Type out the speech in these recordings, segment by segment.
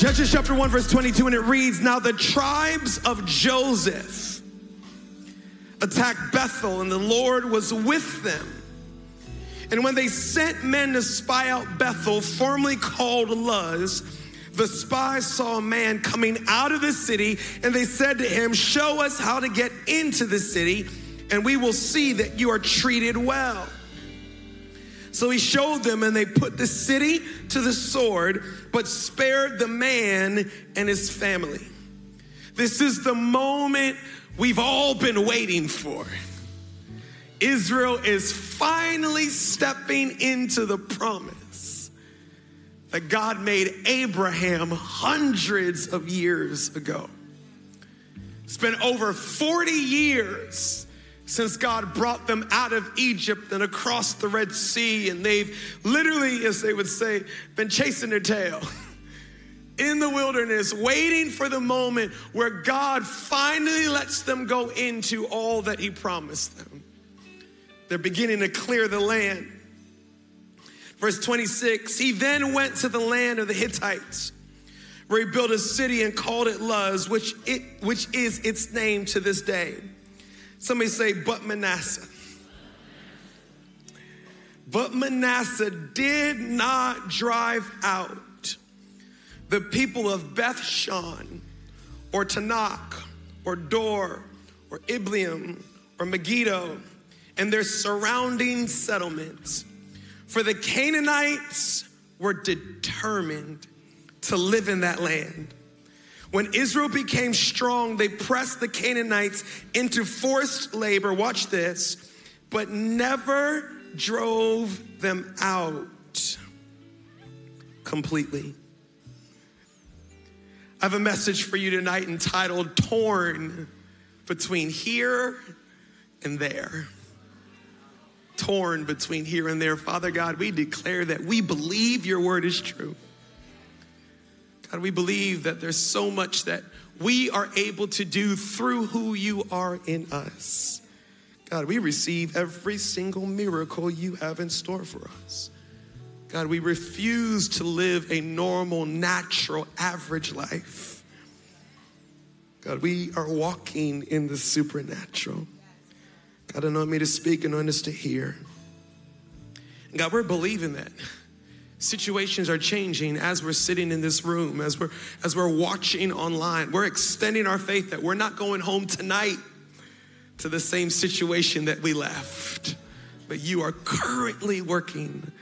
Judges chapter 1, verse 22, and it reads Now the tribes of Joseph attacked Bethel, and the Lord was with them. And when they sent men to spy out Bethel, formerly called Luz, the spies saw a man coming out of the city, and they said to him, Show us how to get into the city, and we will see that you are treated well. So he showed them, and they put the city to the sword, but spared the man and his family. This is the moment we've all been waiting for. Israel is finally stepping into the promise that God made Abraham hundreds of years ago. It's been over 40 years since God brought them out of Egypt and across the Red Sea, and they've literally, as they would say, been chasing their tail in the wilderness, waiting for the moment where God finally lets them go into all that He promised them. They're beginning to clear the land. Verse 26 He then went to the land of the Hittites, where he built a city and called it Luz, which, it, which is its name to this day. Somebody say, but Manasseh. But Manasseh did not drive out the people of Beth Shan or Taanach or Dor or Ibleam or Megiddo and their surrounding settlements. For the Canaanites were determined to live in that land. When Israel became strong, they pressed the Canaanites into forced labor. Watch this, but never drove them out completely. I have a message for you tonight entitled Torn Between Here and There torn between here and there. Father God, we declare that we believe your word is true. God, we believe that there's so much that we are able to do through who you are in us. God, we receive every single miracle you have in store for us. God, we refuse to live a normal, natural, average life. God, we are walking in the supernatural. God, anoint me to speak, and anoint us to hear. God, we're believing that. Situations are changing as we're sitting in this room, as we're as we're watching online. We're extending our faith that we're not going home tonight to the same situation that we left. But you are currently working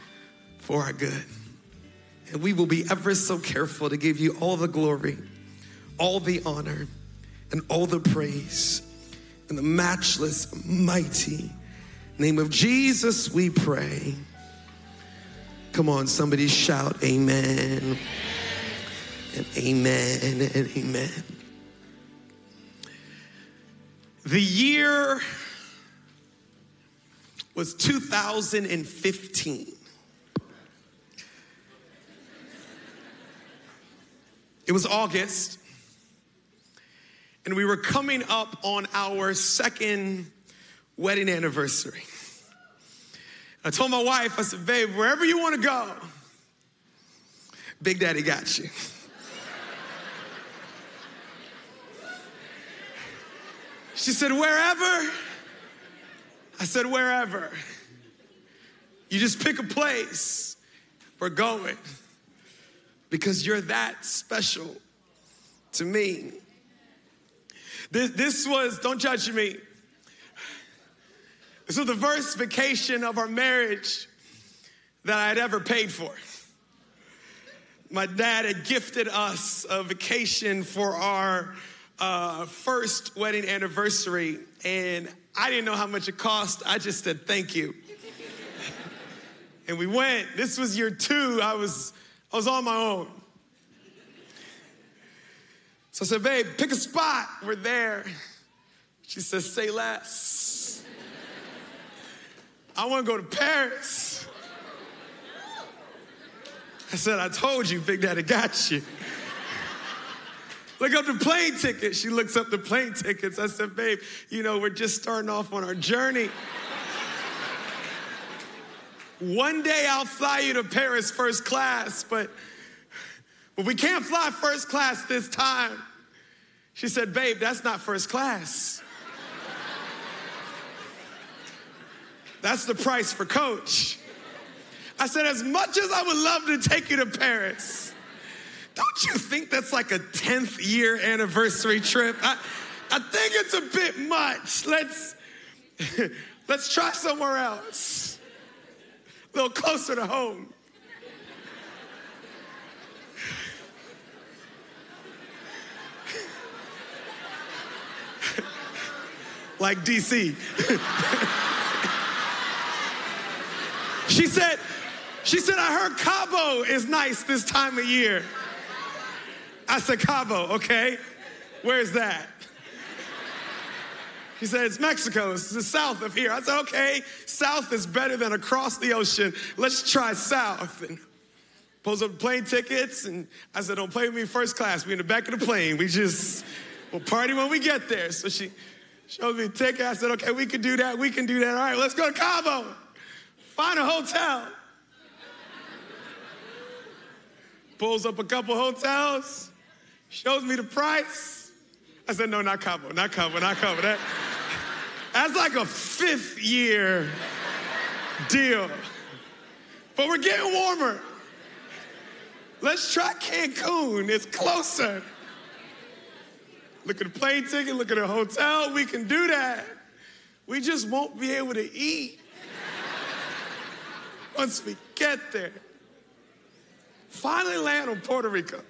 for our good. And we will be ever so careful to give you all the glory, all the honor, and all the praise in the matchless, mighty name of Jesus, we pray. Come on, somebody shout, Amen. And amen and amen. The year was 2015. It was August and we were coming up on our second wedding anniversary. I told my wife, I said, babe, wherever you want to go, Big Daddy got you. She said, wherever. I said, wherever. You just pick a place. We're going. Because you're that special to me. This, this was, don't judge me. This was the first vacation of our marriage that I had ever paid for. My dad had gifted us a vacation for our uh, first wedding anniversary, and I didn't know how much it cost. I just said thank you. and we went. This was year two. I was I was on my own. So I said, babe, pick a spot. We're there. She says, say less. I want to go to Paris. I said, I told you, Big Daddy got you. Look up the plane ticket. She looks up the plane tickets. I said, babe, you know, we're just starting off on our journey. One day I'll fly you to Paris first class, but but we can't fly first class this time. She said, Babe, that's not first class. That's the price for coach. I said, As much as I would love to take you to Paris, don't you think that's like a 10th year anniversary trip? I, I think it's a bit much. Let's let's try somewhere else. A little closer to home. like DC. she said, she said, I heard Cabo is nice this time of year. I said, Cabo, okay. Where's that? He said, It's Mexico. It's the south of here. I said, Okay, south is better than across the ocean. Let's try south. And pulls up plane tickets. And I said, Don't play with me first class. We in the back of the plane. We just, we'll party when we get there. So she showed me the ticket. I said, Okay, we can do that. We can do that. All right, let's go to Cabo. Find a hotel. Pulls up a couple hotels, shows me the price. I said, no, not Cabo, not Cabo, not Cabo. That, that's like a fifth year deal. But we're getting warmer. Let's try Cancun, it's closer. Look at the plane ticket, look at the hotel, we can do that. We just won't be able to eat once we get there. Finally land on Puerto Rico.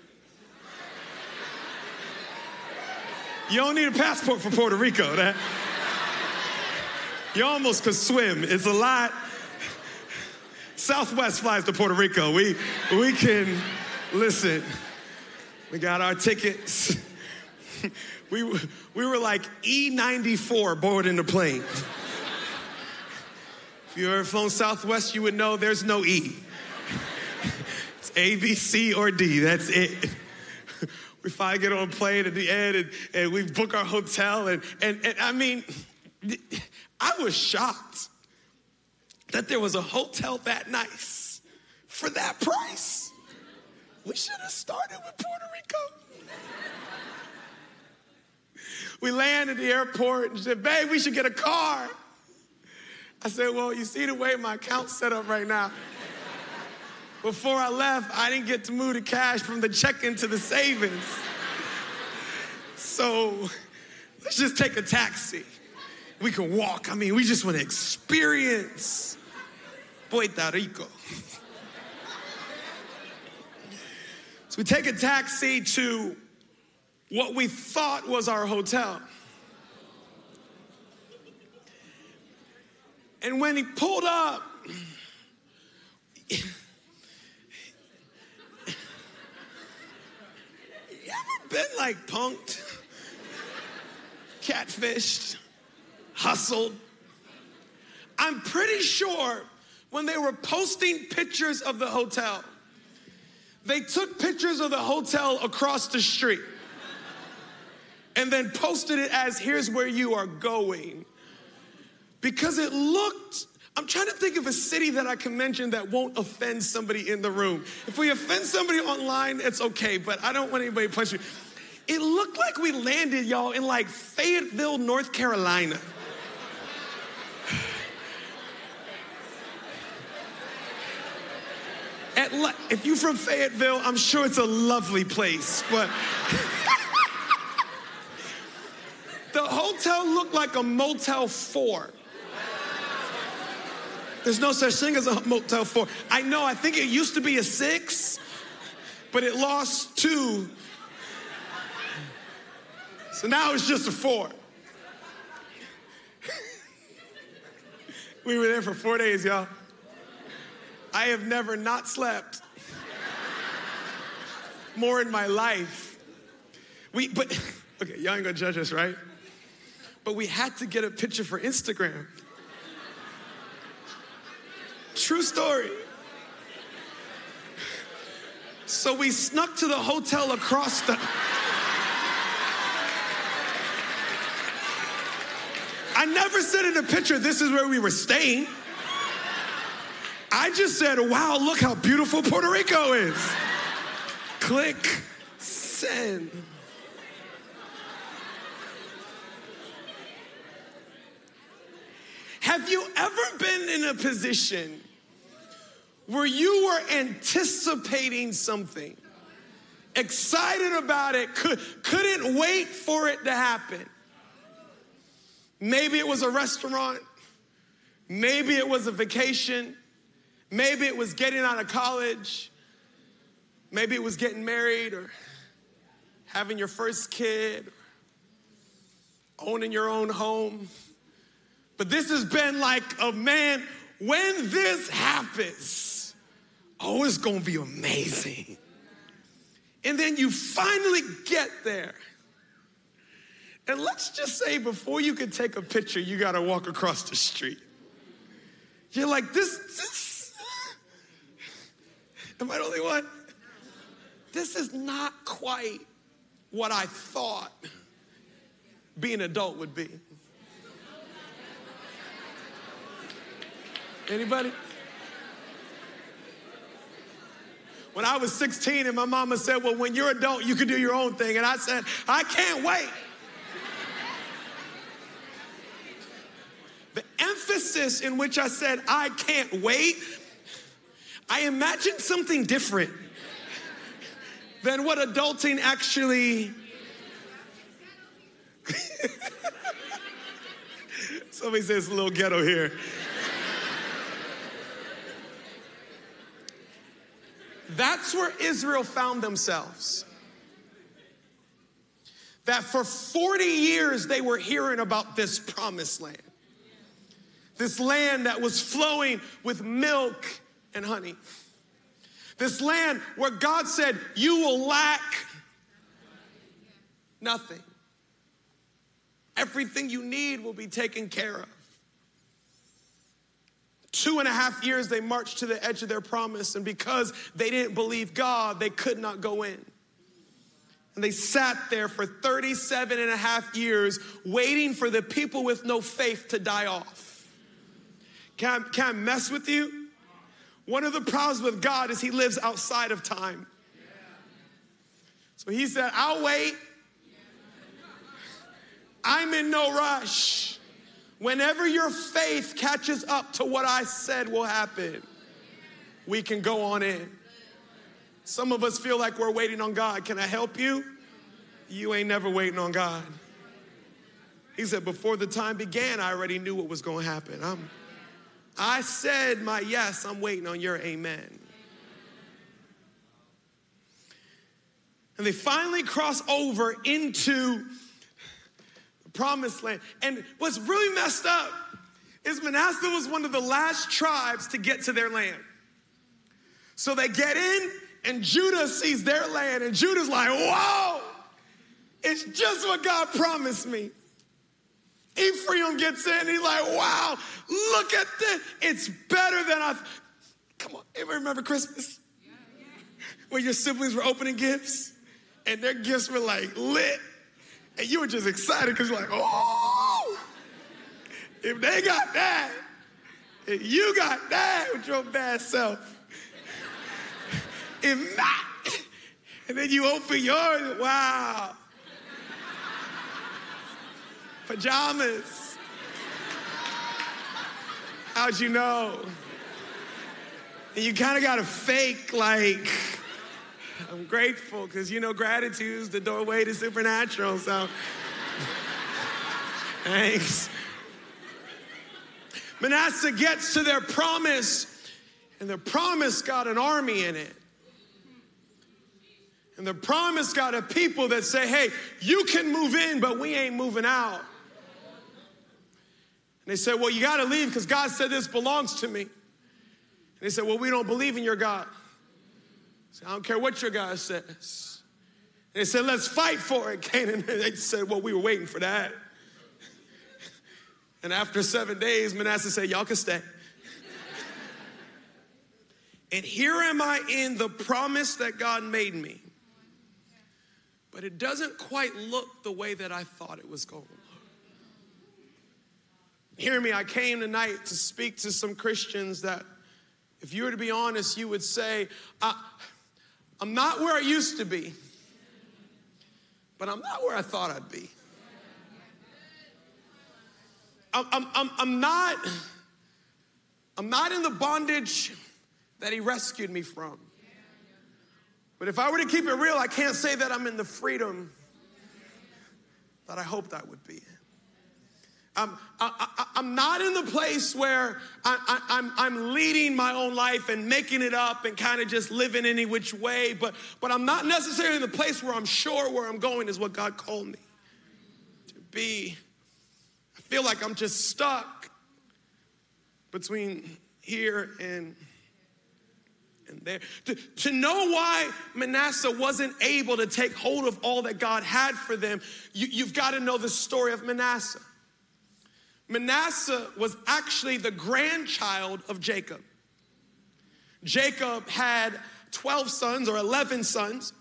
You don't need a passport for Puerto Rico. That you almost could swim. It's a lot. Southwest flies to Puerto Rico. We we can listen. We got our tickets. We, we were like E94 boarding the plane. If you ever flown Southwest, you would know there's no E. It's A, B, C, or D. That's it. We finally get on a plane at the end and, and we book our hotel. And, and, and I mean, I was shocked that there was a hotel that nice for that price. We should have started with Puerto Rico. We land at the airport and said, Babe, we should get a car. I said, Well, you see the way my account's set up right now. Before I left, I didn't get to move the cash from the check-in to the savings. So let's just take a taxi. We can walk. I mean, we just want to experience Puerto Rico. So we take a taxi to what we thought was our hotel. And when he pulled up, you ever been like punked, catfished, hustled. I'm pretty sure when they were posting pictures of the hotel, they took pictures of the hotel across the street and then posted it as here's where you are going. Because it looked I'm trying to think of a city that I can mention that won't offend somebody in the room. If we offend somebody online, it's okay, but I don't want anybody to punch me. It looked like we landed, y'all, in like Fayetteville, North Carolina. At, if you're from Fayetteville, I'm sure it's a lovely place, but the hotel looked like a Motel 4. There's no such thing as a Motel 4. I know, I think it used to be a six, but it lost two. So now it's just a four. we were there for four days, y'all. I have never not slept more in my life. We, but, okay, y'all ain't gonna judge us, right? But we had to get a picture for Instagram. True story. So we snuck to the hotel across the. I never said in the picture, this is where we were staying. I just said, wow, look how beautiful Puerto Rico is. Click send. Have you ever been in a position where you were anticipating something, excited about it, could, couldn't wait for it to happen? Maybe it was a restaurant, maybe it was a vacation, maybe it was getting out of college, maybe it was getting married or having your first kid, owning your own home. But this has been like a man, when this happens, oh, it's gonna be amazing. And then you finally get there. And let's just say before you can take a picture, you gotta walk across the street. You're like, this, this, am I the only one? This is not quite what I thought being an adult would be. Anybody? When I was 16 and my mama said, Well, when you're adult, you can do your own thing. And I said, I can't wait. the emphasis in which I said, I can't wait, I imagined something different than what adulting actually. Somebody says a little ghetto here. That's where Israel found themselves. That for 40 years they were hearing about this promised land. This land that was flowing with milk and honey. This land where God said, You will lack nothing. Everything you need will be taken care of. Two and a half years they marched to the edge of their promise, and because they didn't believe God, they could not go in. And they sat there for 37 and a half years waiting for the people with no faith to die off. Can I, can I mess with you? One of the problems with God is he lives outside of time. So he said, I'll wait. I'm in no rush. Whenever your faith catches up to what I said will happen, we can go on in. Some of us feel like we're waiting on God. Can I help you? You ain't never waiting on God. He said, Before the time began, I already knew what was going to happen. I'm, I said my yes, I'm waiting on your amen. And they finally cross over into promised land. And what's really messed up is Manasseh was one of the last tribes to get to their land. So they get in, and Judah sees their land, and Judah's like, whoa, it's just what God promised me. Ephraim gets in, he's like, wow, look at this. It's better than I. Come on, everybody remember Christmas? When your siblings were opening gifts and their gifts were like lit, and you were just excited because you're like, oh, if they got that, if you got that with your bad self, if not, and then you open yours, wow pajamas. How'd you know? And you kind of got to fake like, I'm grateful because you know gratitude is the doorway to supernatural. So, thanks. Manasseh gets to their promise, and the promise got an army in it. And the promise got a people that say, hey, you can move in, but we ain't moving out. And they said, Well, you got to leave because God said this belongs to me. And they said, Well, we don't believe in your God. I, don't care what your God says. They said, Let's fight for it, Canaan. They said, Well, we were waiting for that. And after seven days, Manasseh said, Y'all can stay. and here am I in the promise that God made me. But it doesn't quite look the way that I thought it was going. to Hear me, I came tonight to speak to some Christians that, if you were to be honest, you would say, I, I'm not where I used to be, but I'm not where I thought I'd be. I'm, I'm, I'm, I'm not, I'm not in the bondage that he rescued me from. But if I were to keep it real, I can't say that I'm in the freedom that I hoped I would be. Um, I'm, I, am not in the place where I, I'm, I'm leading my own life and making it up and kind of just living any which way, but, but I'm not necessarily in the place where I'm sure where I'm going is what God called me to be. I feel like I'm just stuck between here and and there. To, to know why Manasseh wasn't able to take hold of all that God had for them, you, you've got to know the story of Manasseh. Manasseh was actually the grandchild of Jacob. Jacob had 12 sons or 11 sons.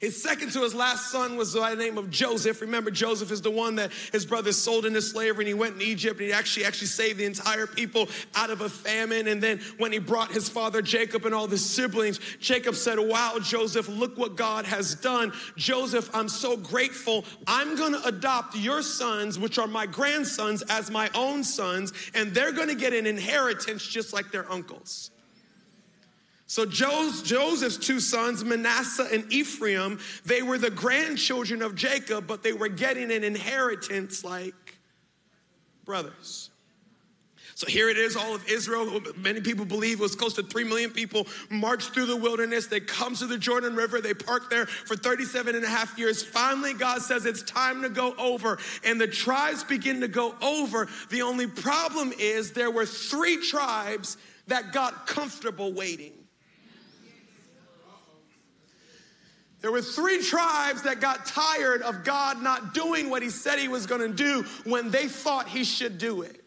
His second to his last son was by the name of Joseph. Remember, Joseph is the one that his brothers sold into slavery and he went in Egypt and he actually actually saved the entire people out of a famine. And then when he brought his father Jacob and all the siblings, Jacob said, Wow, Joseph, look what God has done. Joseph, I'm so grateful. I'm gonna adopt your sons, which are my grandsons, as my own sons, and they're gonna get an inheritance just like their uncles. So Joseph's two sons, Manasseh and Ephraim, they were the grandchildren of Jacob, but they were getting an inheritance like brothers. So here it is, all of Israel. Many people believe was close to 3 million people marched through the wilderness. They come to the Jordan River. They park there for 37 and a half years. Finally, God says it's time to go over. And the tribes begin to go over. The only problem is there were three tribes that got comfortable waiting. There were three tribes that got tired of God not doing what he said he was going to do when they thought he should do it.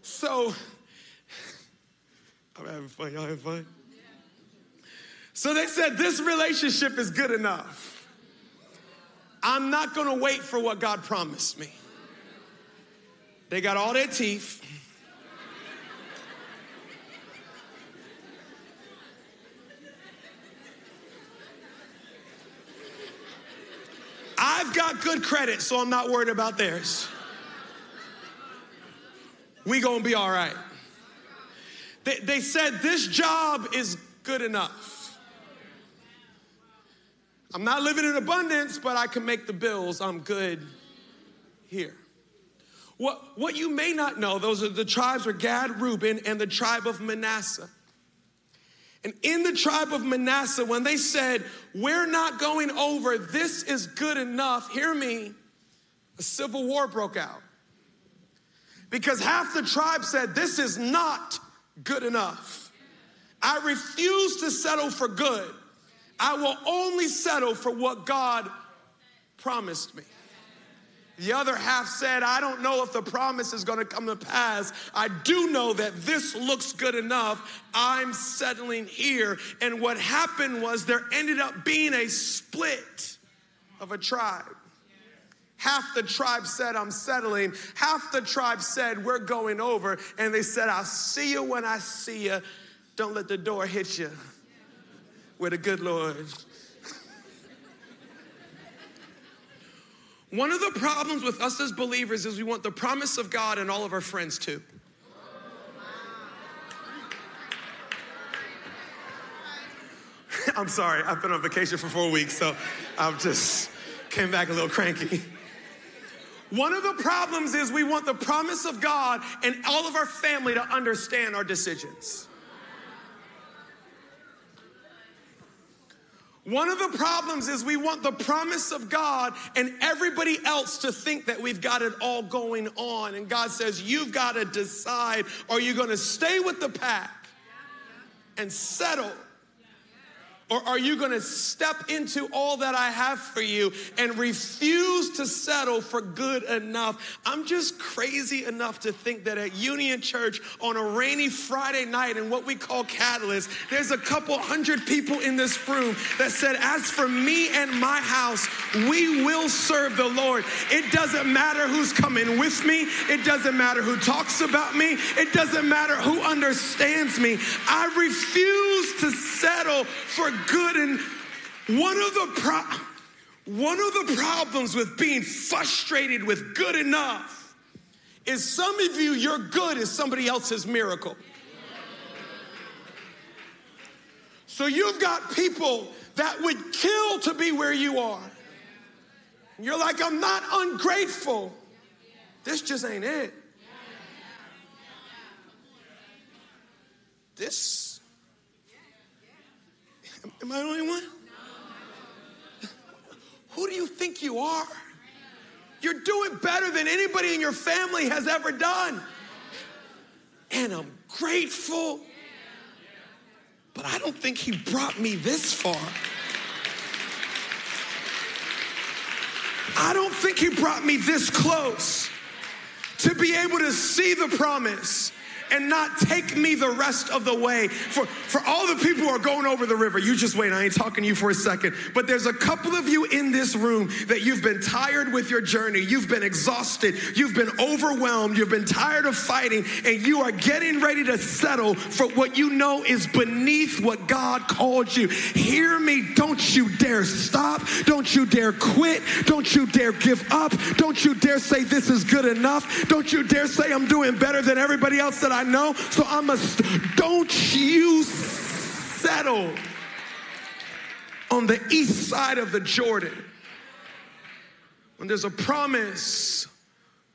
So, I'm having fun. Y'all having fun? So they said, This relationship is good enough. I'm not going to wait for what God promised me. They got all their teeth. I've got good credit, so I'm not worried about theirs. We gonna be all right. They, they said this job is good enough. I'm not living in abundance, but I can make the bills. I'm good here. What, what you may not know, those are the tribes were Gad, Reuben, and the tribe of Manasseh. And in the tribe of Manasseh, when they said, We're not going over, this is good enough, hear me, a civil war broke out. Because half the tribe said, This is not good enough. I refuse to settle for good. I will only settle for what God promised me. The other half said, I don't know if the promise is going to come to pass. I do know that this looks good enough. I'm settling here. And what happened was there ended up being a split of a tribe. Half the tribe said, I'm settling. Half the tribe said, We're going over. And they said, I'll see you when I see you. Don't let the door hit you with the good Lord. One of the problems with us as believers is we want the promise of God and all of our friends too. I'm sorry, I've been on vacation for four weeks, so I've just came back a little cranky. One of the problems is we want the promise of God and all of our family to understand our decisions. One of the problems is we want the promise of God and everybody else to think that we've got it all going on. And God says, You've got to decide are you going to stay with the pack and settle or are you going to step into all that I have for you and refuse to settle for good enough? I'm just crazy enough to think that at Union Church on a rainy Friday night in what we call Catalyst, there's a couple hundred people in this room that said, As for me and my house, we will serve the Lord. It doesn't matter who's coming with me, it doesn't matter who talks about me, it doesn't matter who understands me. I refuse to settle for good. And one of the pro- one of the problems with being frustrated with good enough is some of you, your good is somebody else's miracle. So you've got people that would kill to be where you are. You're like, I'm not ungrateful. This just ain't it. This. Am I the only one? Who do you think you are? You're doing better than anybody in your family has ever done. And I'm grateful. But I don't think he brought me this far. I don't think he brought me this close to be able to see the promise and not take me the rest of the way. For, for all the people who are going over the river, you just wait, I ain't talking to you for a second. But there's a couple of you in this room that you've been tired with your journey, you've been exhausted, you've been overwhelmed, you've been tired of fighting, and you are getting ready to settle for what you know is beneath what God called you. Hear me, don't you dare stop, don't you dare quit, don't you dare give up, don't you dare say this is good enough, don't you dare say I'm doing better than everybody else that I I know. So I must, don't you settle on the east side of the Jordan when there's a promise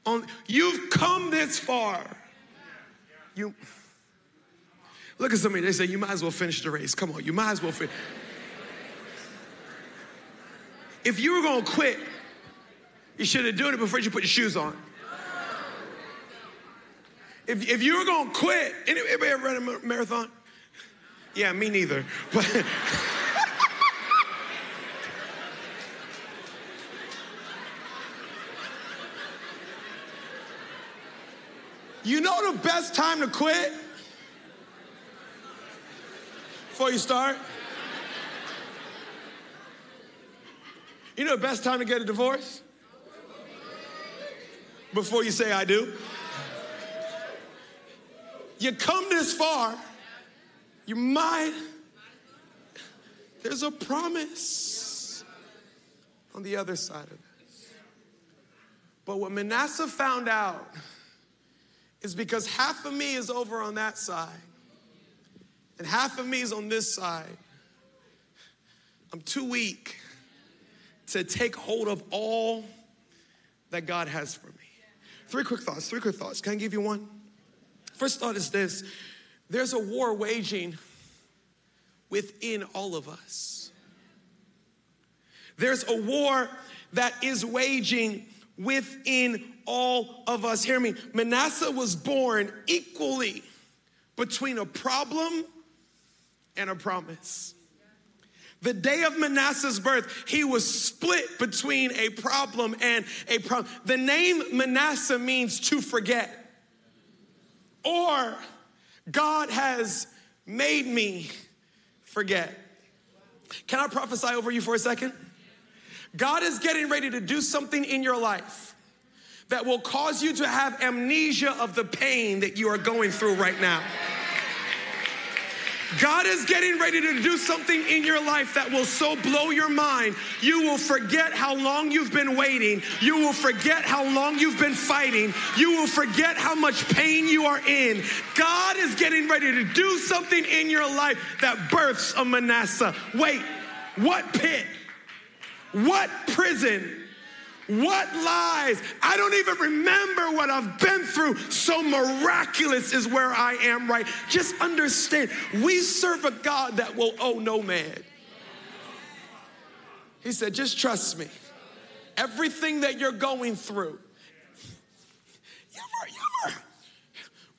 on you've come this far. You look at somebody, they say you might as well finish the race. Come on, you might as well finish. If you were gonna quit, you should have done it before you put your shoes on. If, if you were gonna quit, anybody ever run a marathon? Yeah, me neither. But you know the best time to quit? Before you start? You know the best time to get a divorce? Before you say I do. You come this far, you might, there's a promise on the other side of this. But what Manasseh found out is because half of me is over on that side, and half of me is on this side. I'm too weak to take hold of all that God has for me. Three quick thoughts, three quick thoughts. Can I give you one? First thought is this there's a war waging within all of us. There's a war that is waging within all of us. Hear me. Manasseh was born equally between a problem and a promise. The day of Manasseh's birth, he was split between a problem and a problem. The name Manasseh means to forget or God has made me forget. Can I prophesy over you for a second? God is getting ready to do something in your life that will cause you to have amnesia of the pain that you are going through right now. God is getting ready to do something in your life that will so blow your mind, you will forget how long you've been waiting. You will forget how long you've been fighting. You will forget how much pain you are in. God is getting ready to do something in your life that births a Manasseh. Wait, what pit? What prison? What lies? I don't even remember what I've been through. So miraculous is where I am right. Just understand, we serve a God that will owe no man. He said, just trust me. Everything that you're going through, you ever, you ever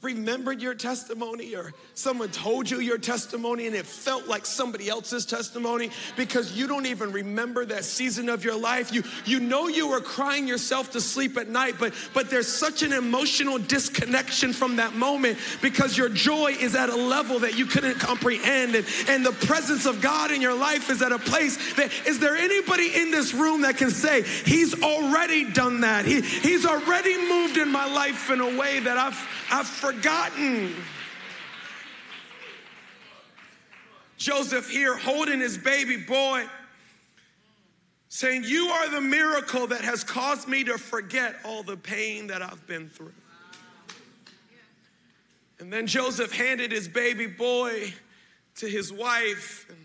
remembered your testimony or someone told you your testimony and it felt like somebody else's testimony because you don't even remember that season of your life. You you know you were crying yourself to sleep at night but but there's such an emotional disconnection from that moment because your joy is at a level that you couldn't comprehend. And and the presence of God in your life is at a place that is there anybody in this room that can say he's already done that. He he's already moved in my life in a way that I've I've forgotten. Joseph here holding his baby boy, saying, You are the miracle that has caused me to forget all the pain that I've been through. And then Joseph handed his baby boy to his wife and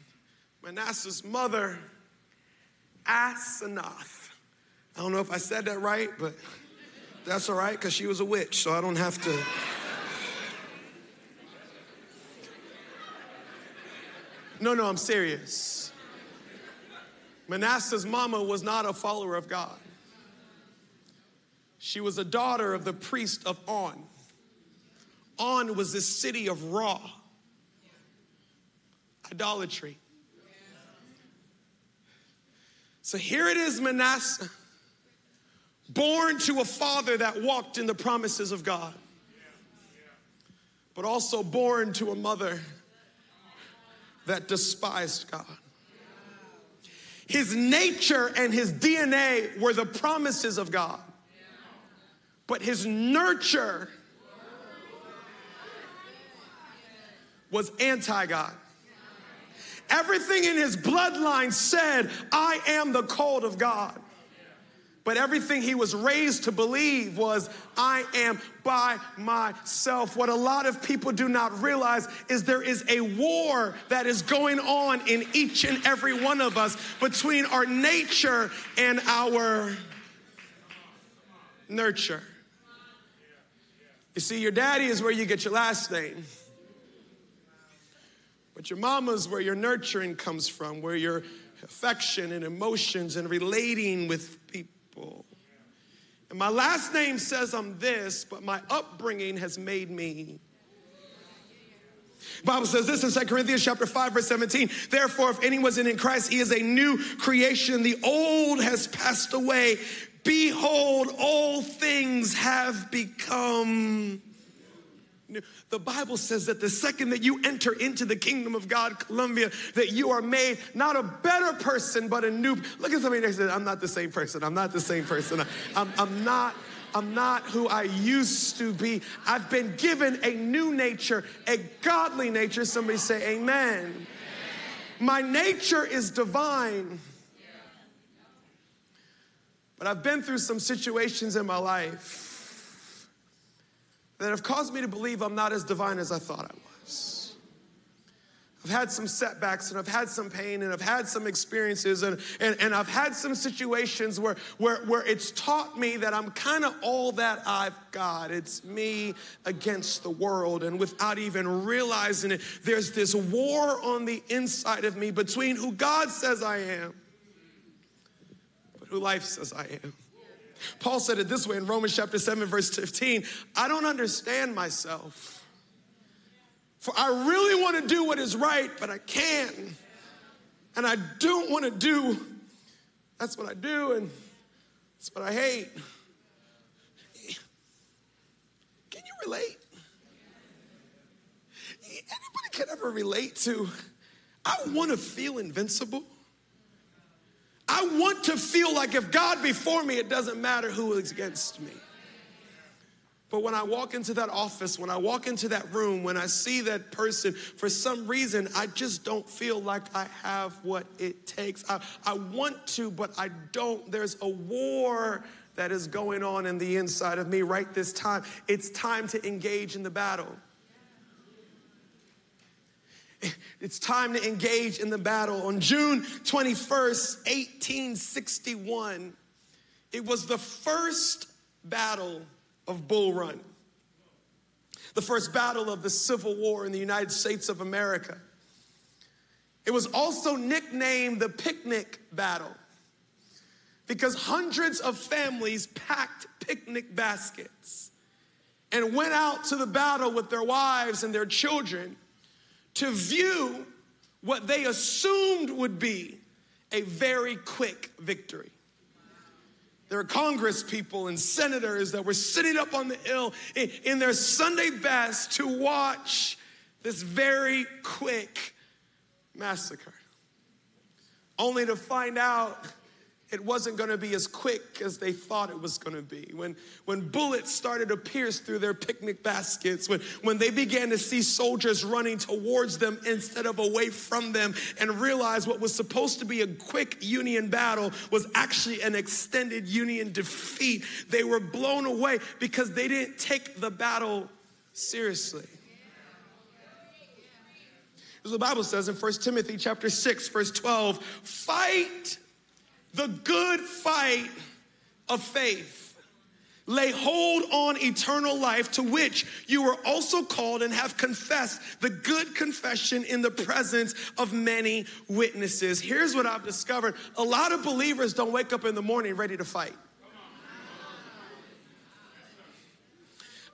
Manasseh's mother, Asenath. I don't know if I said that right, but that's all right because she was a witch, so I don't have to. No, no, I'm serious. Manasseh's mama was not a follower of God. She was a daughter of the priest of On. On was the city of Ra, idolatry. So here it is, Manasseh, born to a father that walked in the promises of God, but also born to a mother that despised God. His nature and his DNA were the promises of God, but his nurture was anti God. Everything in his bloodline said, I am the called of God. But everything he was raised to believe was, I am by myself. What a lot of people do not realize is there is a war that is going on in each and every one of us between our nature and our nurture. You see, your daddy is where you get your last name. But your mama's where your nurturing comes from, where your affection and emotions and relating with people. And my last name says I'm this, but my upbringing has made me. Bible says this in 2 Corinthians chapter 5 verse 17. Therefore if anyone's in Christ, he is a new creation. The old has passed away. Behold, all things have become the Bible says that the second that you enter into the kingdom of God, Columbia, that you are made not a better person, but a new. Look at somebody next to. I'm not the same person. I'm not the same person. I'm, I'm not. I'm not who I used to be. I've been given a new nature, a godly nature. Somebody say, Amen. amen. My nature is divine. But I've been through some situations in my life that have caused me to believe I'm not as divine as I thought I was. I've had some setbacks and I've had some pain and I've had some experiences and, and, and I've had some situations where, where, where it's taught me that I'm kind of all that I've got. It's me against the world. And without even realizing it, there's this war on the inside of me between who God says I am, but who life says I am. Paul said it this way in Romans chapter 7, verse 15 I don't understand myself. For I really want to do what is right, but I can't. And I don't want to do, that's what I do, and that's what I hate. Can you relate? Anybody can ever relate to, I want to feel invincible. I want to feel like if God before me, it doesn't matter who is against me. But when I walk into that office, when I walk into that room, when I see that person, for some reason, I just don't feel like I have what it takes. I, I want to, but I don't. There's a war that is going on in the inside of me right this time. It's time to engage in the battle. It's time to engage in the battle. On June 21st, 1861, it was the first battle of Bull Run, the first battle of the Civil War in the United States of America. It was also nicknamed the Picnic Battle because hundreds of families packed picnic baskets and went out to the battle with their wives and their children to view what they assumed would be a very quick victory. There were Congress people and senators that were sitting up on the hill in, in their Sunday best to watch this very quick massacre, only to find out it wasn't going to be as quick as they thought it was going to be. When, when bullets started to pierce through their picnic baskets, when, when they began to see soldiers running towards them instead of away from them, and realize what was supposed to be a quick Union battle was actually an extended Union defeat, they were blown away because they didn't take the battle seriously. As the Bible says in 1 Timothy chapter 6, verse 12, fight the good fight of faith. Lay hold on eternal life to which you were also called and have confessed the good confession in the presence of many witnesses. Here's what I've discovered a lot of believers don't wake up in the morning ready to fight.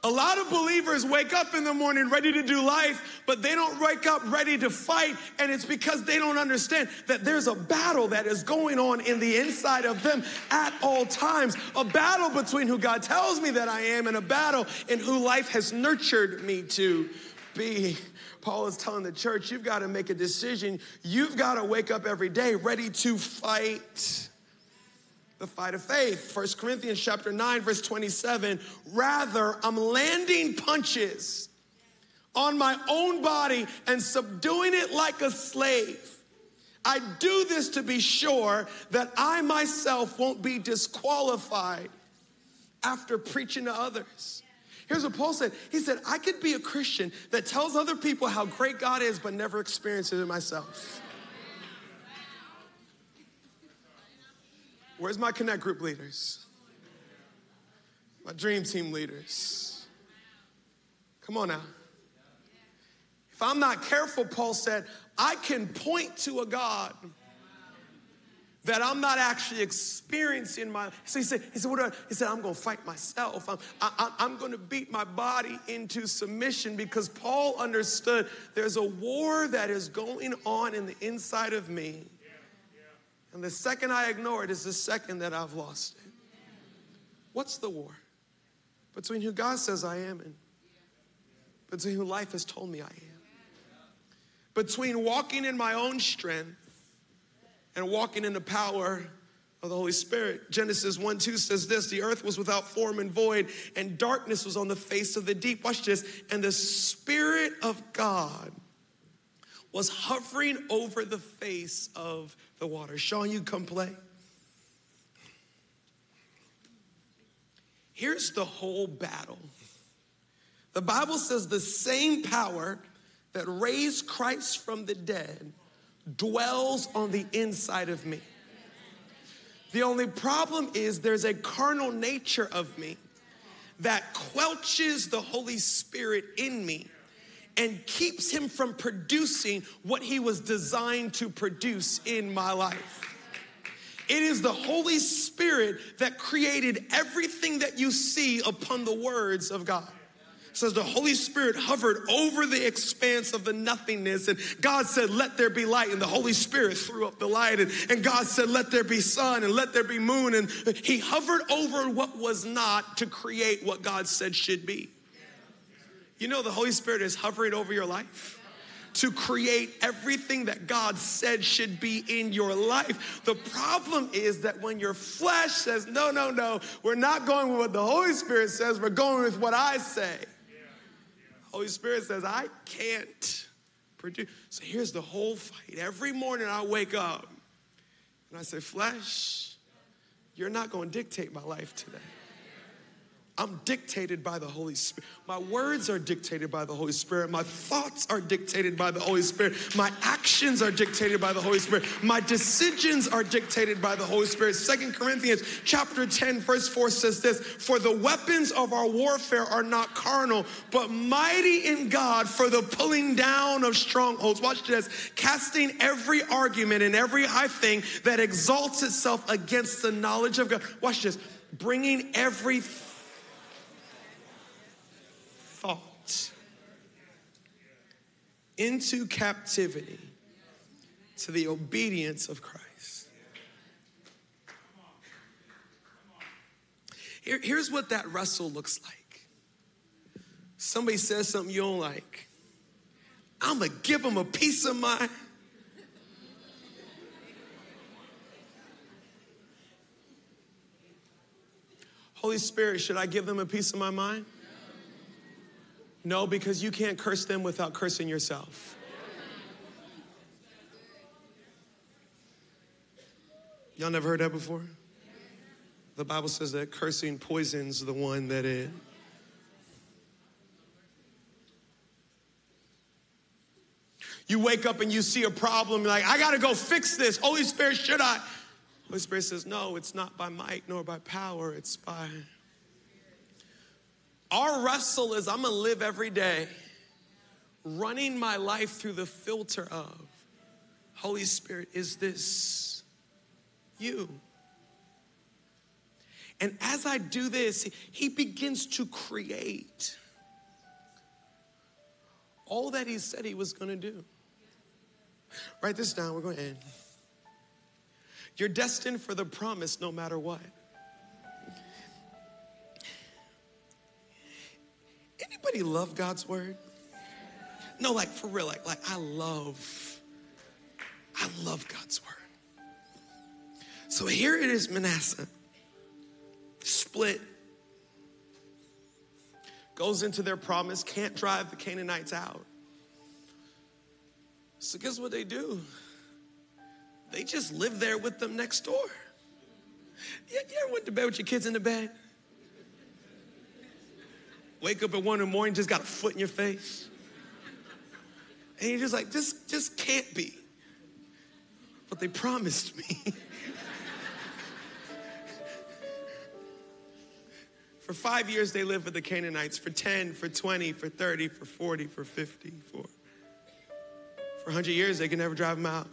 A lot of believers wake up in the morning ready to do life, but they don't wake up ready to fight. And it's because they don't understand that there's a battle that is going on in the inside of them at all times. A battle between who God tells me that I am and a battle in who life has nurtured me to be. Paul is telling the church, you've got to make a decision. You've got to wake up every day ready to fight the fight of faith. 1 Corinthians chapter 9 verse 27, rather I'm landing punches on my own body and subduing it like a slave. I do this to be sure that I myself won't be disqualified after preaching to others. Here's what Paul said. He said, I could be a Christian that tells other people how great God is, but never experiences it myself. Where's my Connect group leaders? My dream team leaders? Come on now. If I'm not careful, Paul said, I can point to a God that I'm not actually experiencing my. So he said, he said, what I, he said, I'm going to fight myself. I'm, I, I'm going to beat my body into submission because Paul understood there's a war that is going on in the inside of me and the second I ignore it is the second that I've lost it. What's the war? Between who God says I am and between who life has told me I am. Between walking in my own strength and walking in the power of the Holy Spirit. Genesis 1 2 says this the earth was without form and void, and darkness was on the face of the deep. Watch this. And the Spirit of God was hovering over the face of the water. Sean, you come play. Here's the whole battle. The Bible says the same power that raised Christ from the dead dwells on the inside of me. The only problem is there's a carnal nature of me that quelches the Holy Spirit in me and keeps him from producing what he was designed to produce in my life. It is the Holy Spirit that created everything that you see upon the words of God says the Holy Spirit hovered over the expanse of the nothingness, and God said, Let there be light. And the Holy Spirit threw up the light, and, and God said, Let there be sun, and let there be moon. And He hovered over what was not to create what God said should be. You know, the Holy Spirit is hovering over your life to create everything that God said should be in your life. The problem is that when your flesh says, no, no, no, we're not going with what the Holy Spirit says, we're going with what I say. Holy Spirit says, I can't produce. So here's the whole fight. Every morning I wake up and I say, Flesh, you're not going to dictate my life today. I'm dictated by the Holy Spirit. My words are dictated by the Holy Spirit. My thoughts are dictated by the Holy Spirit. My actions are dictated by the Holy Spirit. My decisions are dictated by the Holy Spirit. Second Corinthians chapter 10 verse 4 says this, "For the weapons of our warfare are not carnal, but mighty in God for the pulling down of strongholds." Watch this. Casting every argument and every high thing that exalts itself against the knowledge of God. Watch this. Bringing every thought into captivity to the obedience of Christ. Here, here's what that wrestle looks like. Somebody says something you don't like. I'm gonna give them a piece of my mind. Holy Spirit, should I give them a piece of my mind? No, because you can't curse them without cursing yourself. Y'all never heard that before? The Bible says that cursing poisons the one that it. You wake up and you see a problem, like, I gotta go fix this. Holy Spirit, should I? Holy Spirit says, No, it's not by might nor by power, it's by. Our wrestle is I'm gonna live every day running my life through the filter of Holy Spirit, is this you? And as I do this, he begins to create all that he said he was gonna do. Write this down, we're to end. You're destined for the promise no matter what. Anybody love God's word? No, like for real, like, like I love, I love God's word. So here it is, Manasseh, split, goes into their promise, can't drive the Canaanites out. So guess what they do? They just live there with them next door. You, you ever went to bed with your kids in the bed? Wake up at one in the morning, just got a foot in your face. And you're just like, this just can't be. But they promised me. for five years, they lived with the Canaanites. For 10, for 20, for 30, for 40, for 50, for, for 100 years, they can never drive them out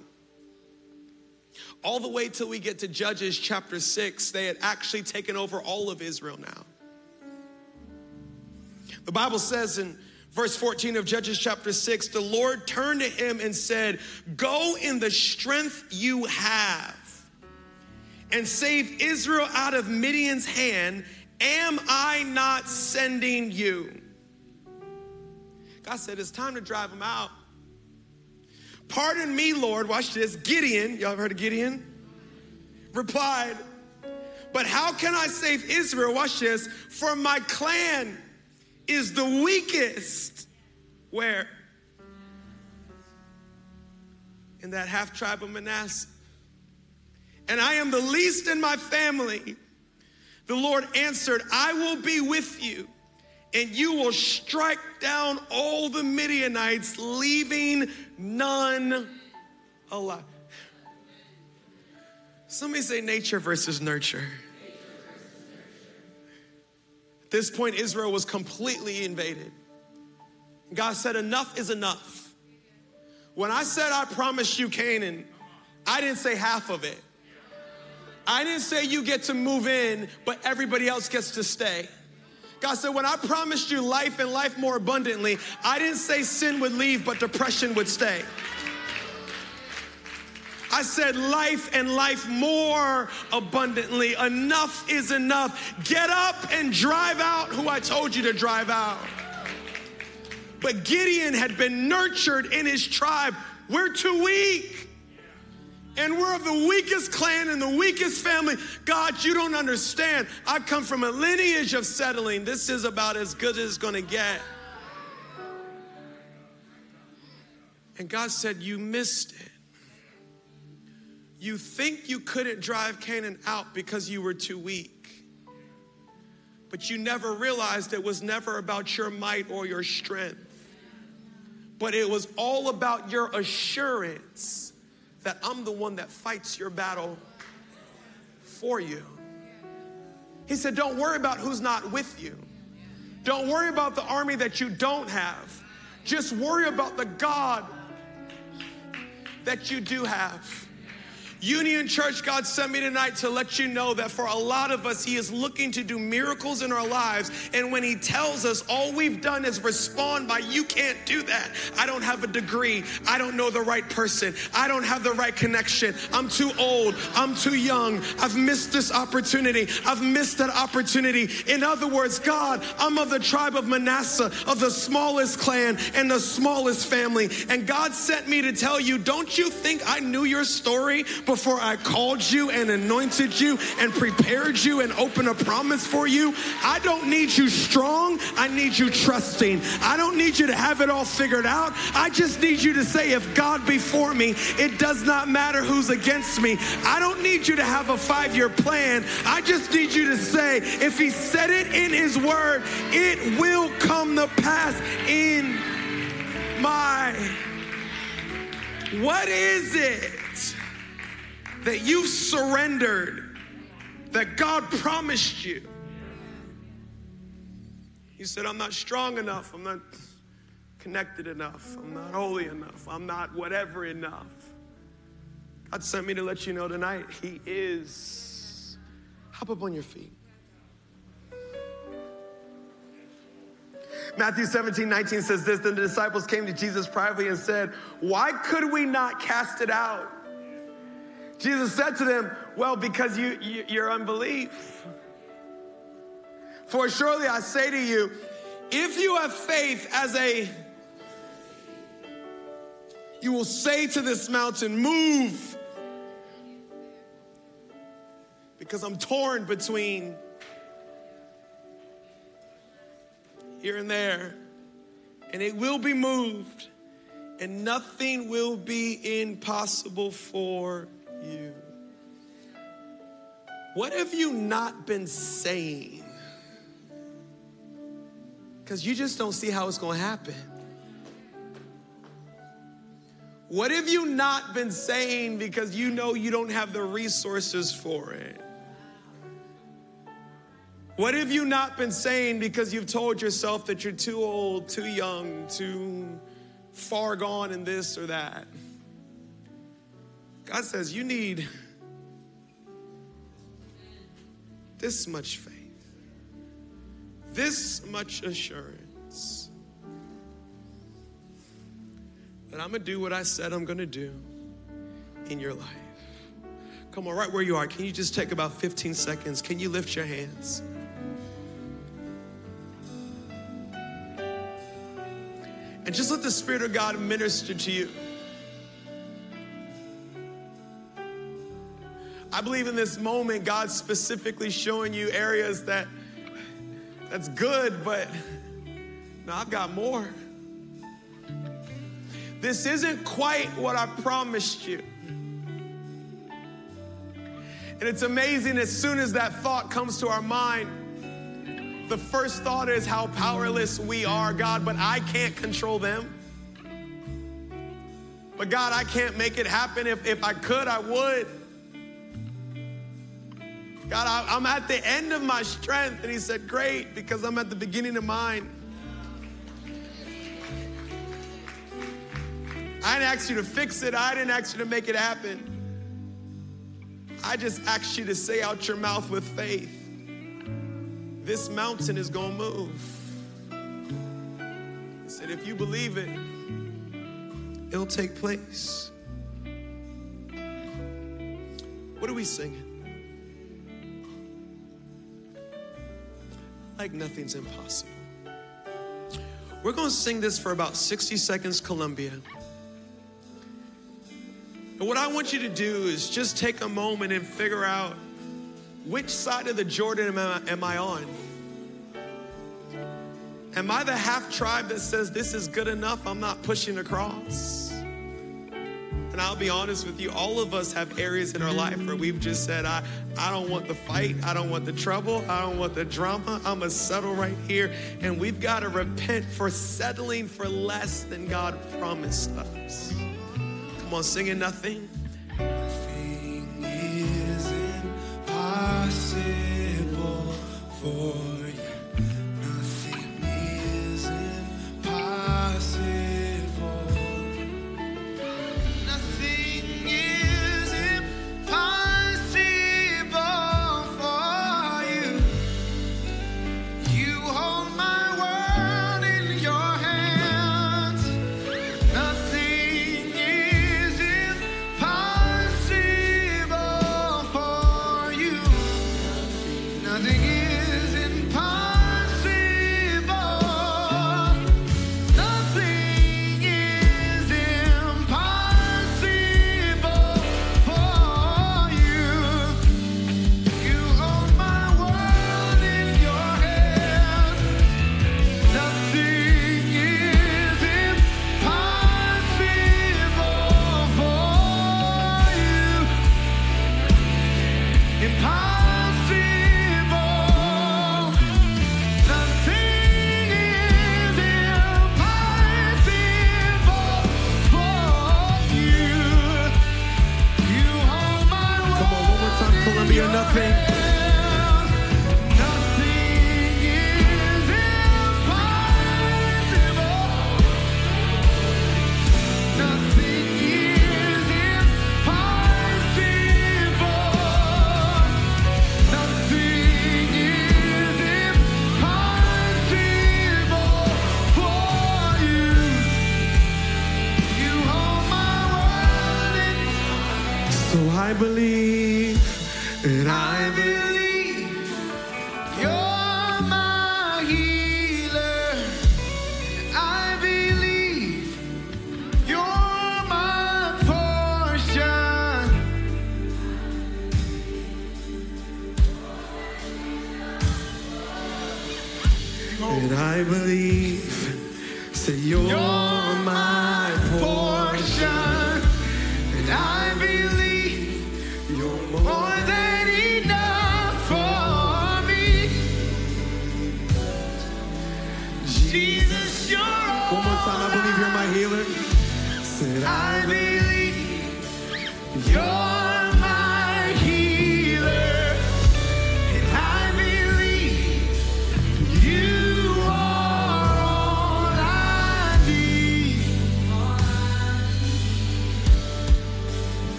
all the way till we get to Judges chapter 6, they had actually taken over all of Israel now. The Bible says in verse 14 of Judges chapter 6 the Lord turned to him and said, Go in the strength you have and save Israel out of Midian's hand. Am I not sending you? God said, It's time to drive them out. Pardon me, Lord. Watch this. Gideon, y'all ever heard of Gideon? Replied, But how can I save Israel? Watch this. For my clan is the weakest. Where? In that half tribe of Manasseh. And I am the least in my family. The Lord answered, I will be with you and you will strike down all the Midianites, leaving none alive. Somebody say nature versus nurture. At this point, Israel was completely invaded. God said, Enough is enough. When I said I promised you Canaan, I didn't say half of it. I didn't say you get to move in, but everybody else gets to stay. God said, when I promised you life and life more abundantly, I didn't say sin would leave, but depression would stay. I said life and life more abundantly. Enough is enough. Get up and drive out who I told you to drive out. But Gideon had been nurtured in his tribe. We're too weak and we're of the weakest clan and the weakest family. God, you don't understand. I come from a lineage of settling. This is about as good as it's gonna get. And God said, You missed it. You think you couldn't drive Canaan out because you were too weak. But you never realized it was never about your might or your strength, but it was all about your assurance that I'm the one that fights your battle for you. He said, Don't worry about who's not with you. Don't worry about the army that you don't have. Just worry about the God that you do have. Union Church, God sent me tonight to let you know that for a lot of us, He is looking to do miracles in our lives. And when He tells us all we've done is respond by, you can't do that. I don't have a degree. I don't know the right person. I don't have the right connection. I'm too old. I'm too young. I've missed this opportunity. I've missed that opportunity. In other words, God, I'm of the tribe of Manasseh, of the smallest clan and the smallest family. And God sent me to tell you, don't you think I knew your story before I called you and anointed you and prepared you and opened a promise for you. I don't need you strong. I need you trusting. I don't need you to have it all figured out. I just need you to say, if God before me, it does not matter who's against me. I don't need you to have a five year plan. I just need you to say, if He said it in His word, it will come to pass in my. What is it that you surrendered that God promised you? You said, I'm not strong enough. I'm not connected enough. I'm not holy enough. I'm not whatever enough. God sent me to let you know tonight, He is. Hop up on your feet. Matthew 17, 19 says this Then the disciples came to Jesus privately and said, Why could we not cast it out? Jesus said to them, Well, because you, you, your unbelief. For surely I say to you, if you have faith as a, you will say to this mountain, Move. Because I'm torn between here and there, and it will be moved, and nothing will be impossible for you. What have you not been saying? Because you just don't see how it's going to happen. What have you not been saying because you know you don't have the resources for it? What have you not been saying because you've told yourself that you're too old, too young, too far gone in this or that? God says you need this much faith, this much assurance that I'm gonna do what I said I'm gonna do in your life. Come on, right where you are, can you just take about 15 seconds? Can you lift your hands? And just let the Spirit of God minister to you. I believe in this moment, God's specifically showing you areas that that's good, but no, I've got more. This isn't quite what I promised you. And it's amazing as soon as that thought comes to our mind, the first thought is how powerless we are, God, but I can't control them. But God, I can't make it happen. If, if I could, I would. God, I, I'm at the end of my strength. And He said, Great, because I'm at the beginning of mine. I didn't ask you to fix it, I didn't ask you to make it happen. I just asked you to say out your mouth with faith this mountain is going to move. He said, if you believe it, it'll take place. What are we singing? Like nothing's impossible. We're going to sing this for about 60 seconds, Columbia. And what I want you to do is just take a moment and figure out which side of the Jordan am I, am I on? Am I the half tribe that says this is good enough? I'm not pushing across. And I'll be honest with you, all of us have areas in our life where we've just said, I, I don't want the fight, I don't want the trouble, I don't want the drama, I'm gonna settle right here. And we've got to repent for settling for less than God promised us. Come on, singing nothing.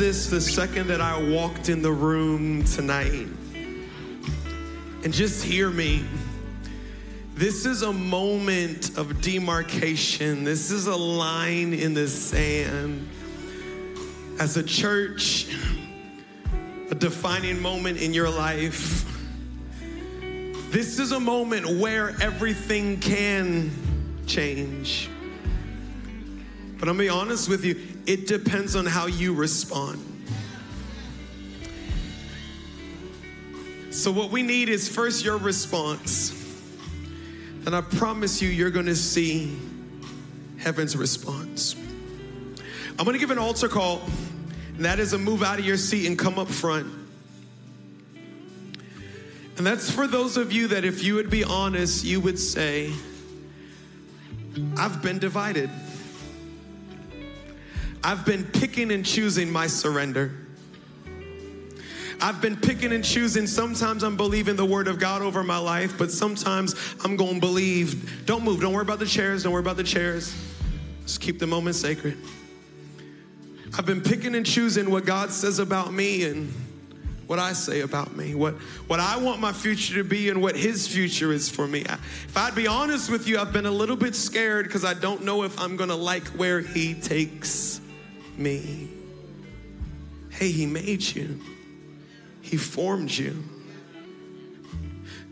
This the second that I walked in the room tonight. And just hear me. This is a moment of demarcation. This is a line in the sand. As a church, a defining moment in your life. This is a moment where everything can change. But I'm gonna be honest with you, it depends on how you respond. So, what we need is first your response. And I promise you, you're gonna see heaven's response. I'm gonna give an altar call, and that is a move out of your seat and come up front. And that's for those of you that, if you would be honest, you would say, I've been divided. I've been picking and choosing my surrender. I've been picking and choosing. Sometimes I'm believing the word of God over my life, but sometimes I'm going to believe. Don't move. Don't worry about the chairs. Don't worry about the chairs. Just keep the moment sacred. I've been picking and choosing what God says about me and what I say about me, what, what I want my future to be and what His future is for me. I- If I'd be honest with you, I've been a little bit scared because I don't know if I'm going to like where He takes me. Hey, He made you, He formed you.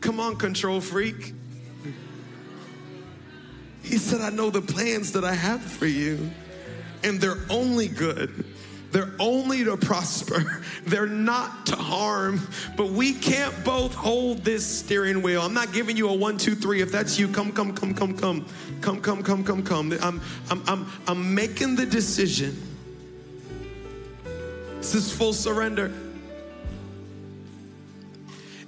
Come on, control freak. He said, I know the plans that I have for you, and they're only good. They're only to prosper. They're not to harm. But we can't both hold this steering wheel. I'm not giving you a one, two, three. If that's you, come, come, come, come, come. Come, come, come, come, come. I'm, I'm, I'm, I'm making the decision. This is full surrender.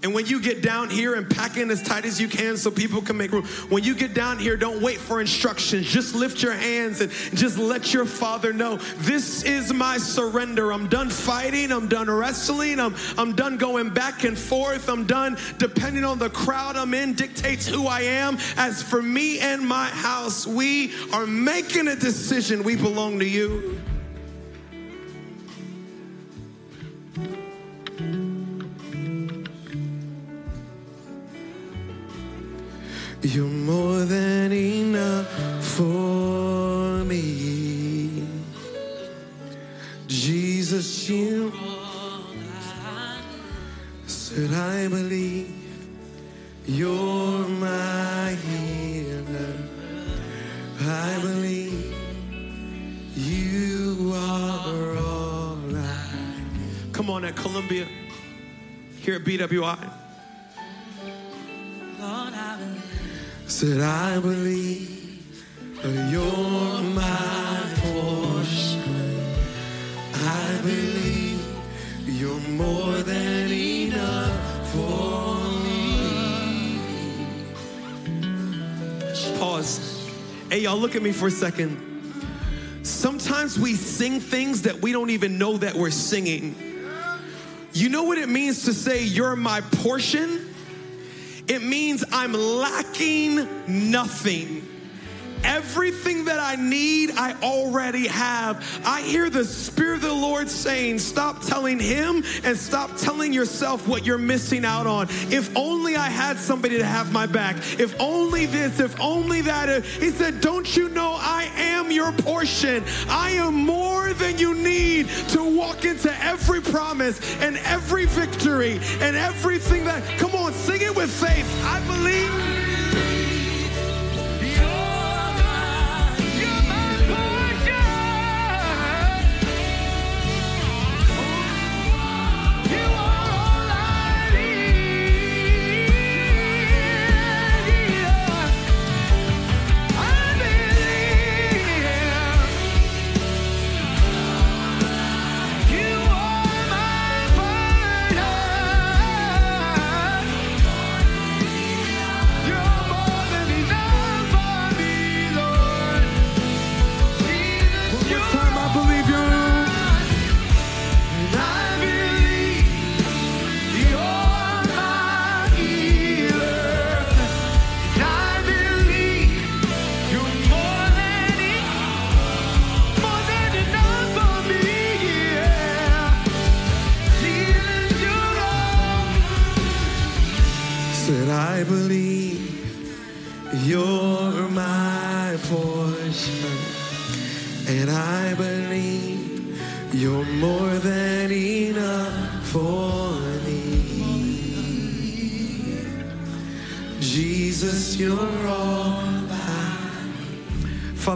And when you get down here and pack in as tight as you can so people can make room, when you get down here, don't wait for instructions. Just lift your hands and just let your father know this is my surrender. I'm done fighting. I'm done wrestling. I'm, I'm done going back and forth. I'm done depending on the crowd I'm in dictates who I am. As for me and my house, we are making a decision. We belong to you. You're more than enough for me. Jesus, you said, I believe you're my healer. I believe you are all I Come on at Columbia, here at BWI. Said, I believe you're my portion. I believe you're more than enough for me. Pause. Hey, y'all, look at me for a second. Sometimes we sing things that we don't even know that we're singing. You know what it means to say, You're my portion? It means I'm lacking nothing. Everything that I need, I already have. I hear the Spirit of the Lord saying, Stop telling Him and stop telling yourself what you're missing out on. If only I had somebody to have my back. If only this, if only that. He said, Don't you know I am your portion? I am more than you need to walk into every promise and every victory and everything that. Come on, sing it with faith. I believe.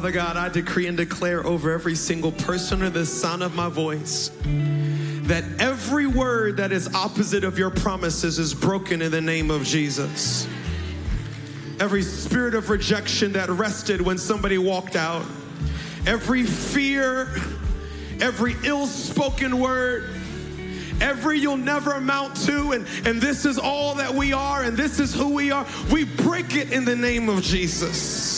Father God, I decree and declare over every single person under the sound of my voice that every word that is opposite of your promises is broken in the name of Jesus. Every spirit of rejection that rested when somebody walked out every fear, every ill spoken word, every you'll never amount to, and, and this is all that we are, and this is who we are. We break it in the name of Jesus.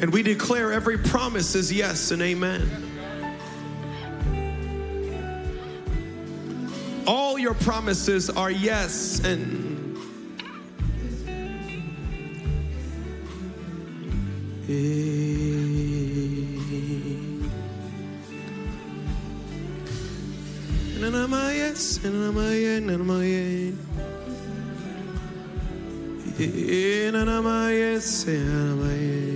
And we declare every promise is yes and amen. All your promises are yes and and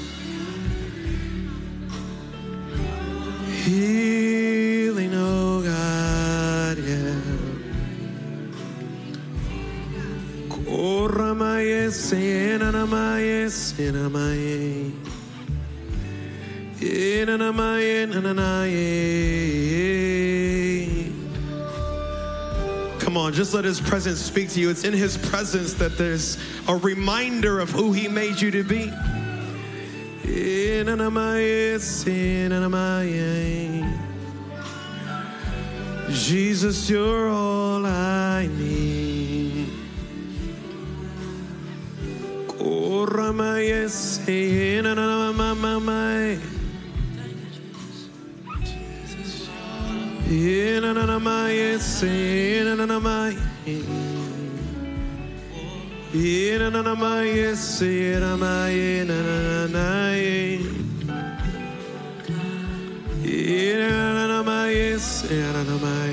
Sanamaye. Inanamaye, nananaye. Come on, just let his presence speak to you. It's in his presence that there's a reminder of who he made you to be. Inanamaye, sinanamaye. Jesus, you're all I need. Koramaye, sinanamamamai. Inanamaye, sinanamaye.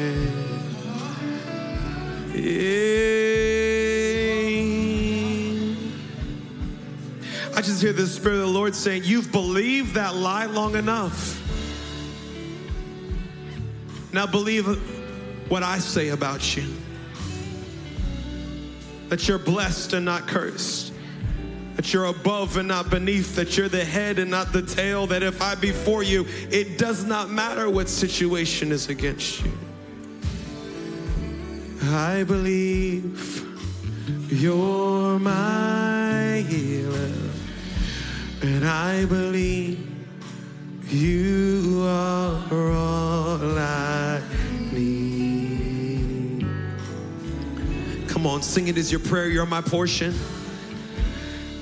I just hear the Spirit of the Lord saying, You've believed that lie long enough. Now believe what I say about you that you're blessed and not cursed, that you're above and not beneath, that you're the head and not the tail, that if I be for you, it does not matter what situation is against you. I believe you're my healer, and I believe you are all I need. Come on, sing it as your prayer. You're my portion.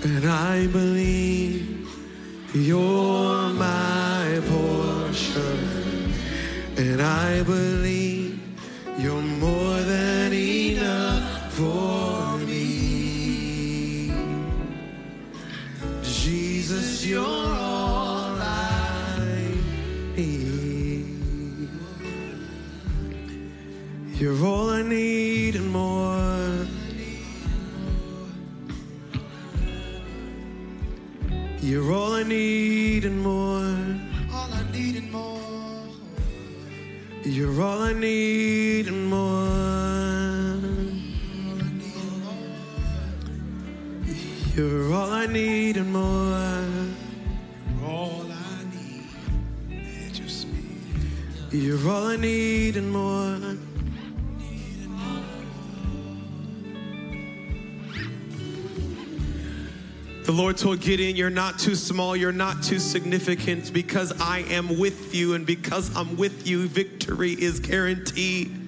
And I believe you're my portion. And I believe you're all I need. You're all I need and more. You're all I need and more. All I need and more. You're all I need and more. You're all I need You're all I need and more. The Lord told Gideon, You're not too small, you're not too significant because I am with you, and because I'm with you, victory is guaranteed.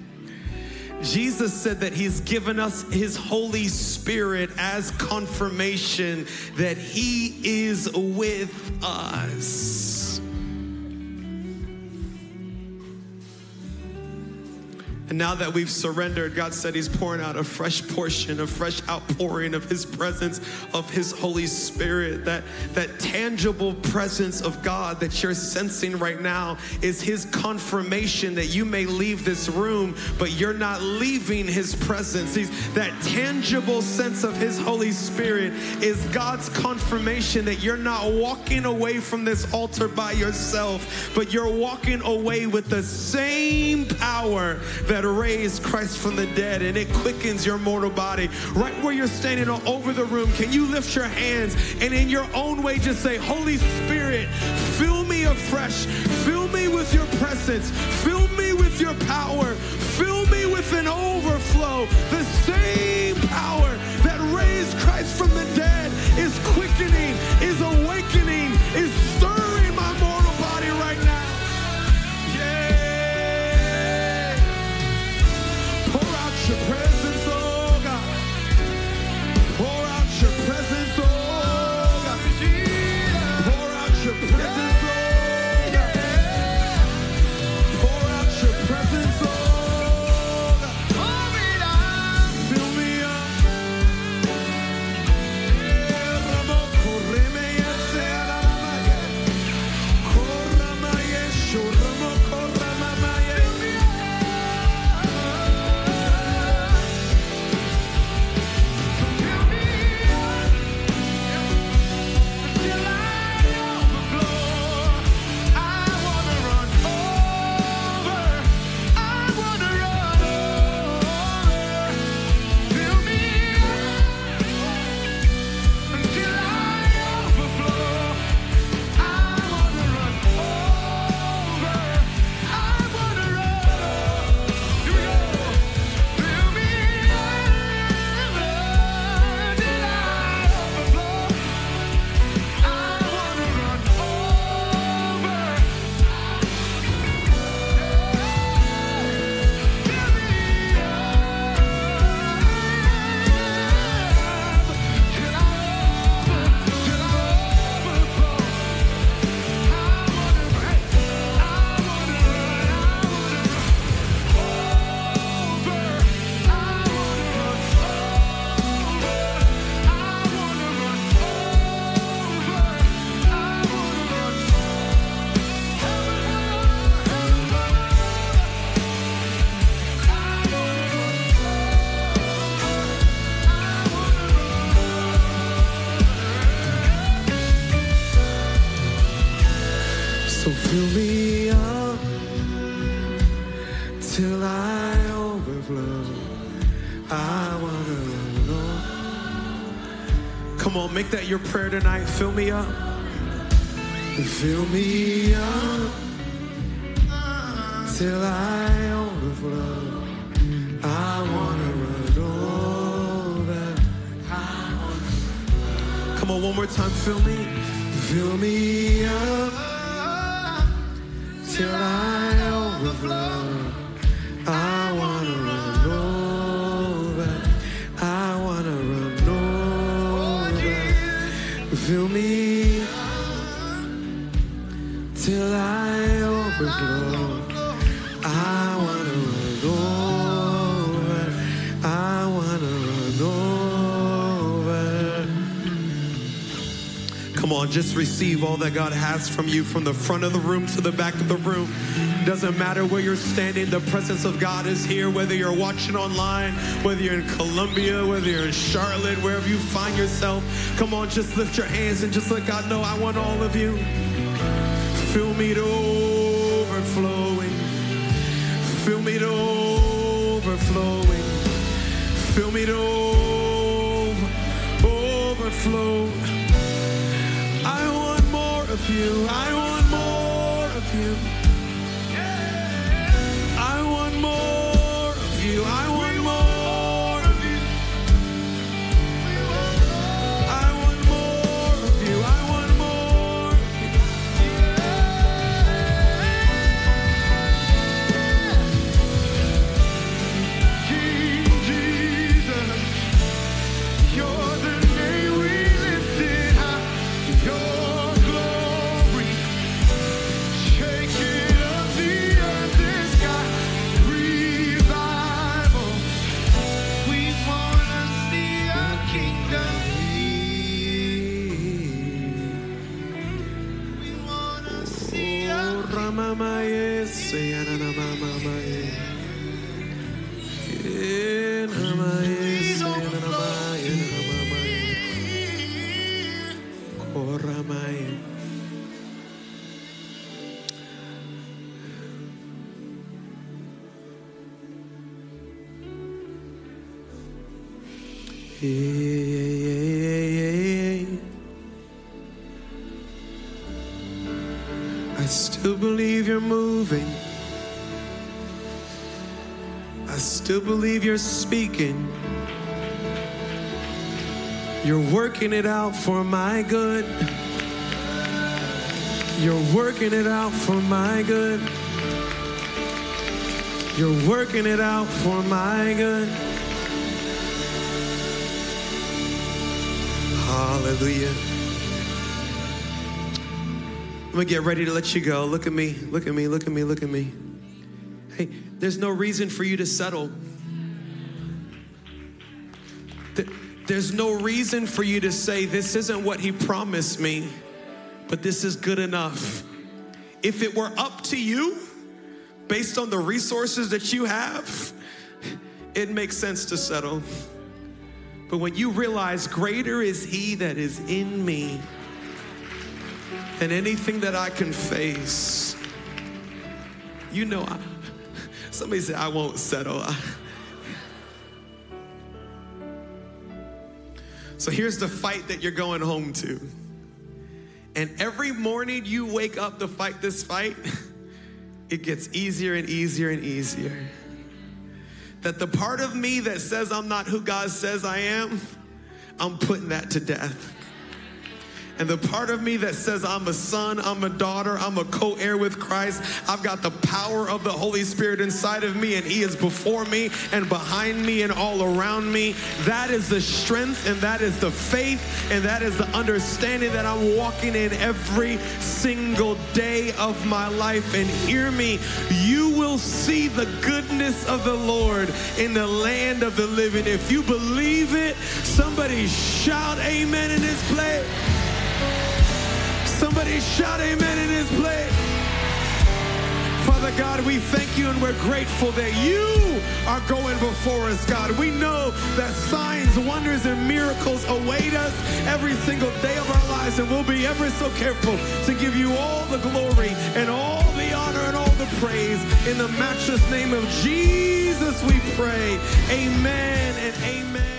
Jesus said that He's given us His Holy Spirit as confirmation that He is with us. And now that we've surrendered, God said He's pouring out a fresh portion, a fresh outpouring of His presence, of His Holy Spirit. That, that tangible presence of God that you're sensing right now is His confirmation that you may leave this room, but you're not leaving His presence. He's, that tangible sense of His Holy Spirit is God's confirmation that you're not walking away from this altar by yourself, but you're walking away with the same power that raised Christ from the dead and it quickens your mortal body. Right where you're standing all over the room, can you lift your hands and in your own way just say, Holy Spirit, fill me afresh, fill me with your presence, fill me with your power, fill me with an overflow. The same power that raised Christ from the dead is quickening, is awakening, is Make that your prayer tonight. Fill me up. Fill me up till I overflow. I wanna run over. Come on, one more time. Fill me, fill me up receive all that God has from you from the front of the room to the back of the room. Doesn't matter where you're standing, the presence of God is here, whether you're watching online, whether you're in Columbia, whether you're in Charlotte, wherever you find yourself. Come on, just lift your hands and just let God know I want all of you. Fill me to overflowing. Fill me to overflowing. Fill me to over, overflow. You. I want speaking. You're working it out for my good. You're working it out for my good. You're working it out for my good. Hallelujah. I'm gonna get ready to let you go. Look at me, look at me, look at me, look at me. Hey, there's no reason for you to settle. There's no reason for you to say, This isn't what he promised me, but this is good enough. If it were up to you, based on the resources that you have, it makes sense to settle. But when you realize greater is he that is in me than anything that I can face, you know, I, somebody said, I won't settle. So here's the fight that you're going home to. And every morning you wake up to fight this fight, it gets easier and easier and easier. That the part of me that says I'm not who God says I am, I'm putting that to death. And the part of me that says I'm a son, I'm a daughter, I'm a co heir with Christ, I've got the power of the Holy Spirit inside of me, and He is before me and behind me and all around me. That is the strength, and that is the faith, and that is the understanding that I'm walking in every single day of my life. And hear me, you will see the goodness of the Lord in the land of the living. If you believe it, somebody shout amen in this place. Somebody shout amen in his place. Father God, we thank you and we're grateful that you are going before us, God. We know that signs, wonders, and miracles await us every single day of our lives, and we'll be ever so careful to give you all the glory and all the honor and all the praise. In the matchless name of Jesus, we pray. Amen and amen.